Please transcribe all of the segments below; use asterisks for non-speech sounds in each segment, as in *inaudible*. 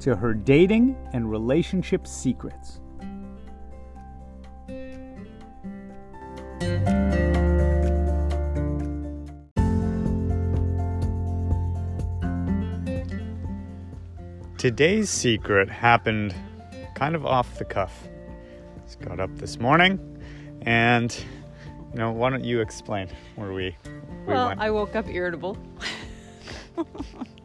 to her dating and relationship secrets. Today's secret happened kind of off the cuff. Just got up this morning, and you know, why don't you explain where we, we well, went? I woke up irritable. *laughs*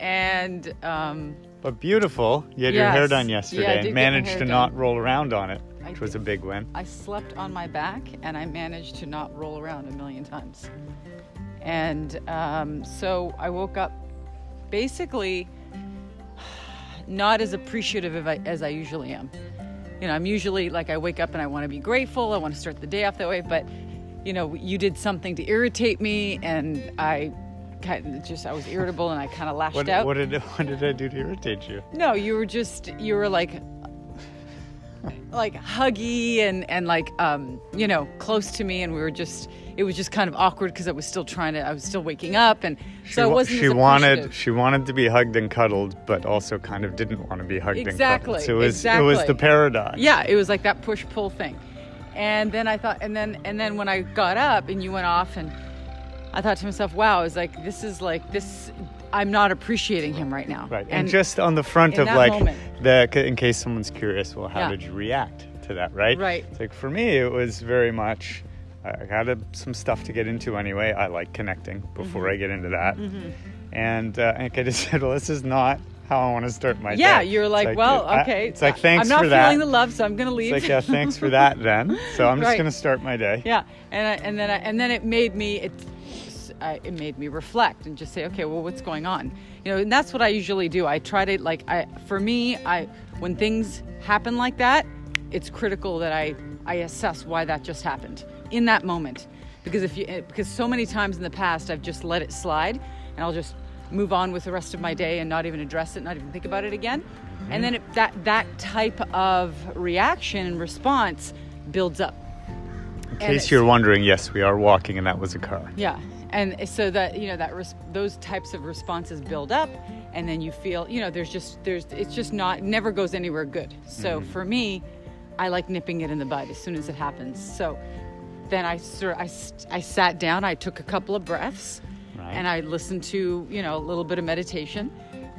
and um, But beautiful. You had your hair done yesterday did and managed to done. not roll around on it, I which was a big win. I slept on my back and I managed to not roll around a million times. And um, so I woke up basically not as appreciative of I, as I usually am. You know, I'm usually like I wake up and I want to be grateful. I want to start the day off that way. But, you know, you did something to irritate me and I kind of just, I was irritable and I kind of lashed What, out. what did *laughs* what did I do to irritate you? No, you were just you were like like huggy and and like um you know close to me and we were just it was just kind of awkward because I was still trying to I was still waking up and so I wa- wasn't she wanted she wanted to be hugged and cuddled, but also kind of didn't want to be hugged and Exactly, cuddled. So it was it was the paradox. yeah it was like that push pull thing and then I thought and then and then when I got up and you went off and I thought to myself wow it's like this is like this I'm not appreciating him right now Right. And, just on the front of like moment- the in case someone's curious, well, how Yeah. did you react to that, right? Right. It's like for me, it was very much. I had a, some stuff to get into anyway. I like connecting before Mm-hmm. I get into that, and uh, and I just *laughs* said, well, this is not how I want to start my day. yeah, you're It's like, well, uh, okay. It's like thanks for that. I'm not feeling the love, so I'm gonna leave. It's like yeah, thanks for that then. So I'm *laughs* just Right. gonna start my day. Yeah, and I, and then I, and then it made me it I, it made me reflect and just say, okay, well, what's going on? You know, and that's what I usually do. I try to like I for me, I when things happen like that, it's critical that I I assess why that just happened in that moment, because if you eh, because so many times in the past I've just let it slide, and I'll just move on with the rest of my day and not even address it, not even think about it again, and then it, that that type of reaction and response builds up. In case you're wondering, yes, we are walking, and that was a car. Yeah, and so that you know that res- those types of responses build up, and then you feel you know there's just there's it's just not never goes anywhere good. So Mm-hmm. for me, I like nipping it in the bud as soon as it happens. So then I sort of I sat down, I took a couple of breaths, Right. and I listened to you know a little bit of meditation,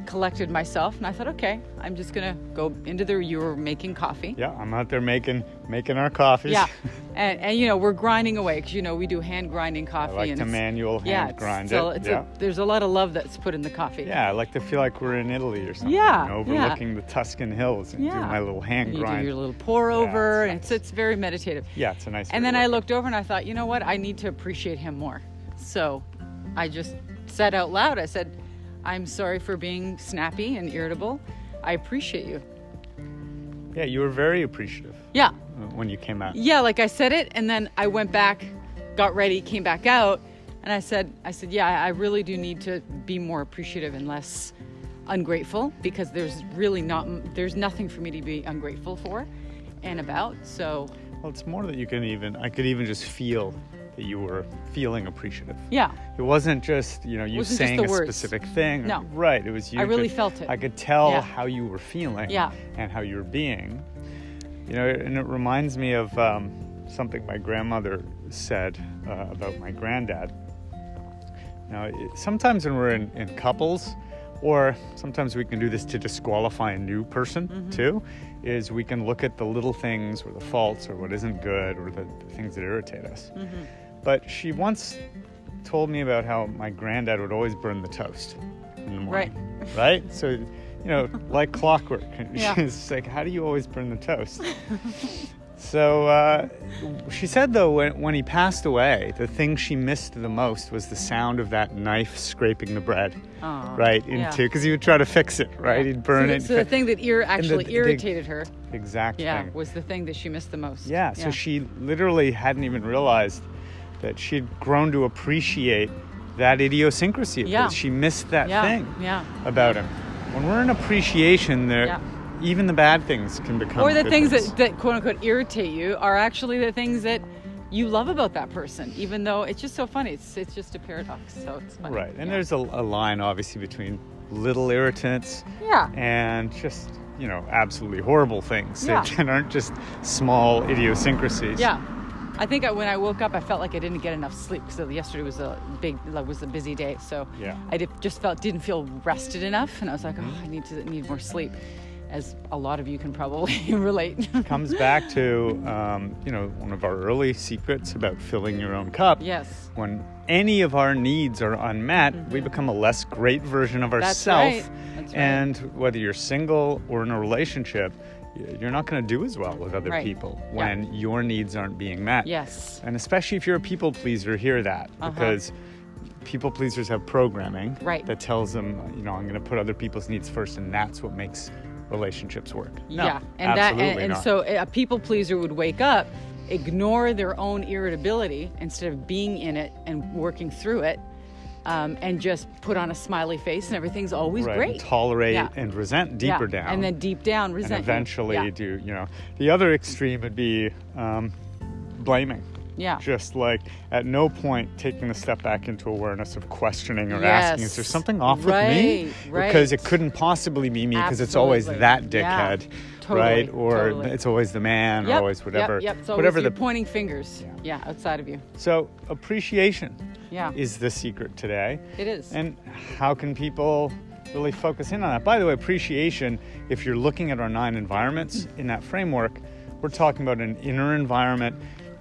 collected myself, and I thought, okay, I'm just gonna go into the you were making coffee. Yeah, I'm out there making making our coffees. Yeah, *laughs* and, and you know we're grinding away because you know we do hand grinding coffee. I like and to it's- manual hand yeah, grind so it. It's yeah. a, there's a lot of love that's put in the coffee. Yeah, I like to feel like we're in Italy or something. Yeah, you know, yeah. overlooking the Tuscan hills and do my little hand And you grind. do your little pour over, it's and it's it's very meditative. yeah, it's a nice. And then I looked over and I thought, you know what? I need to appreciate him more. So I just said out loud, I said, I'm sorry for being snappy and irritable. I appreciate you. Yeah, you were very appreciative Yeah. When you came out. Yeah, like I said it, and then I went back, got ready, came back out, and I said, I said, yeah, I really do need to be more appreciative and less ungrateful because there's really not, there's nothing for me to be ungrateful for and about. So Well, it's more that you can even. I could even just feel that you were feeling appreciative. yeah, It wasn't just you know you saying a words. specific thing. No. Right. It was you. I really felt it. I could tell Yeah. how you were feeling. Yeah. And how you were being. You know, and it reminds me of um, something my grandmother said uh, about my granddad. Now, sometimes when we're in, in couples, or sometimes we can do this to disqualify a new person Mm-hmm. too, is we can look at the little things or the faults or what isn't good or the, the things that irritate us. Mm-hmm. But she once told me about how my granddad would always burn the toast in the morning. Right? So, you know, *laughs* like clockwork. *laughs* Yeah. She's like, how do you always burn the toast? *laughs* So uh, she said, though, when, when he passed away, the thing she missed the most was the sound of that knife scraping the bread, Aw, right yeah. into because he would try to fix it, right? He'd burn so, it. So the thing that ir- actually the- irritated her, exact yeah, thing. was the thing that she missed the most. Yeah, so she literally hadn't even realized that she'd grown to appreciate that idiosyncrasy of Yeah. his. She missed that yeah, thing yeah. about him. When we're in appreciation, there, Yeah. even the bad things can become. or the things that, that quote unquote irritate you are actually the things that you love about that person, even though it's just so funny. It's it's just a paradox. So it's funny. Right, and Yeah. there's a, a line obviously between little irritants yeah. and just you know absolutely horrible things Yeah. that *laughs* aren't just small idiosyncrasies. Yeah. I think I, when I woke up, I felt like I didn't get enough sleep because yesterday was a big, like, was a busy day. So Yeah. I did, just felt didn't feel rested enough, and I was like, Mm-hmm. oh, I need to need more sleep, as a lot of you can probably *laughs* relate. comes back to um, you know one of our early secrets about filling your own cup. yes. When any of our needs are unmet, we become a less great version of Mm-hmm. That's ourselves. right. That's right. And whether you're single or in a relationship, you're not going to do as well with other Right. people Yeah. when your needs aren't being met. Yes. And especially if you're a people pleaser, hear that Uh-huh. because people pleasers have programming Right. that tells them, you know, I'm going to put other people's needs first, and that's what makes relationships work. No, yeah, and that and, and so a people pleaser would wake up, ignore their own irritability instead of being in it and working through it, um, and just put on a smiley face and everything's always right, great. tolerate Yeah. and resent Yeah, deeper down, and then deep down resent. and eventually yeah. do you know the other extreme would be um, blaming. Yeah. Just like at no point taking a step back into awareness of questioning or asking, is there something off with me? Right, Because it couldn't possibly be me because it's always that Yeah, dickhead, totally, right? Or totally. it's always the man, or always whatever, Yep, yep. It's always whatever the. pointing fingers. Yeah. Yeah. outside of you. So appreciation Yeah. is the secret today. It is. And how can people really focus in on that? By the way, appreciation, if you're looking at our nine environments mm-hmm. in that framework, we're talking about an inner environment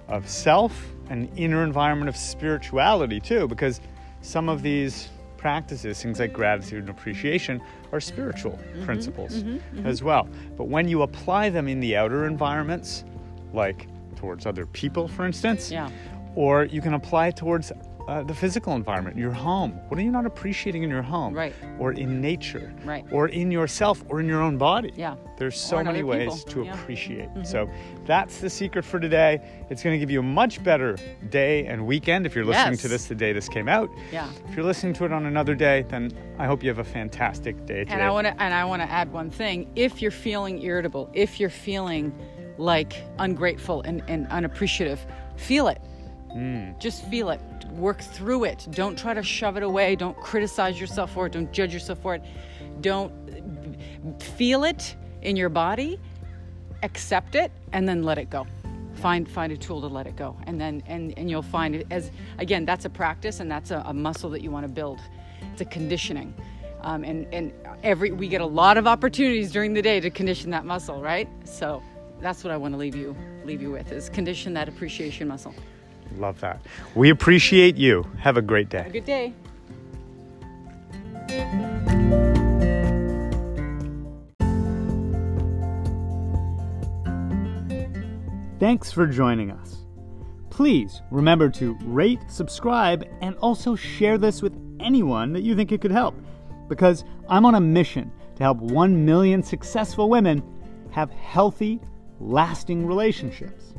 of self, an inner environment of spirituality too, because some of these practices, things like gratitude and appreciation, are spiritual Mm-hmm, principles mm-hmm. Mm-hmm. as well. But when you apply them in the outer environments, like towards other people, for instance, Yeah. or you can apply it towards uh, the physical environment, your home. What are you not appreciating in your home? Right. Or in nature? Right. Or in yourself or in your own body? Yeah. There's so many ways people. to Yeah. Mm-hmm. appreciate. So that's the secret for today. It's going to give you a much better day and weekend if you're listening to this the day this came out. Yeah. If you're listening to it on another day, then I hope you have a fantastic day today. And I want to and I want to add one thing. If you're feeling irritable, if you're feeling like ungrateful and, and unappreciative, feel it. Hmm. Just feel it. Work through it. Don't try to shove it away. Don't criticize yourself for it. Don't judge yourself for it. Don't feel it in your body, accept it, and then let it go. Find find a tool to let it go, and then and and you'll find it as again that's a practice and that's a, a muscle that you want to build. It's a conditioning, um, and and every we get a lot of opportunities during the day to condition that muscle, right? So that's what I want to leave you leave you with is condition that appreciation muscle. Love that. We appreciate you. Have a great day. Have a good day. Thanks for joining us. Please remember to rate, subscribe, and also share this with anyone that you think it could help. Because I'm on a mission to help 1 million successful women have healthy, lasting relationships.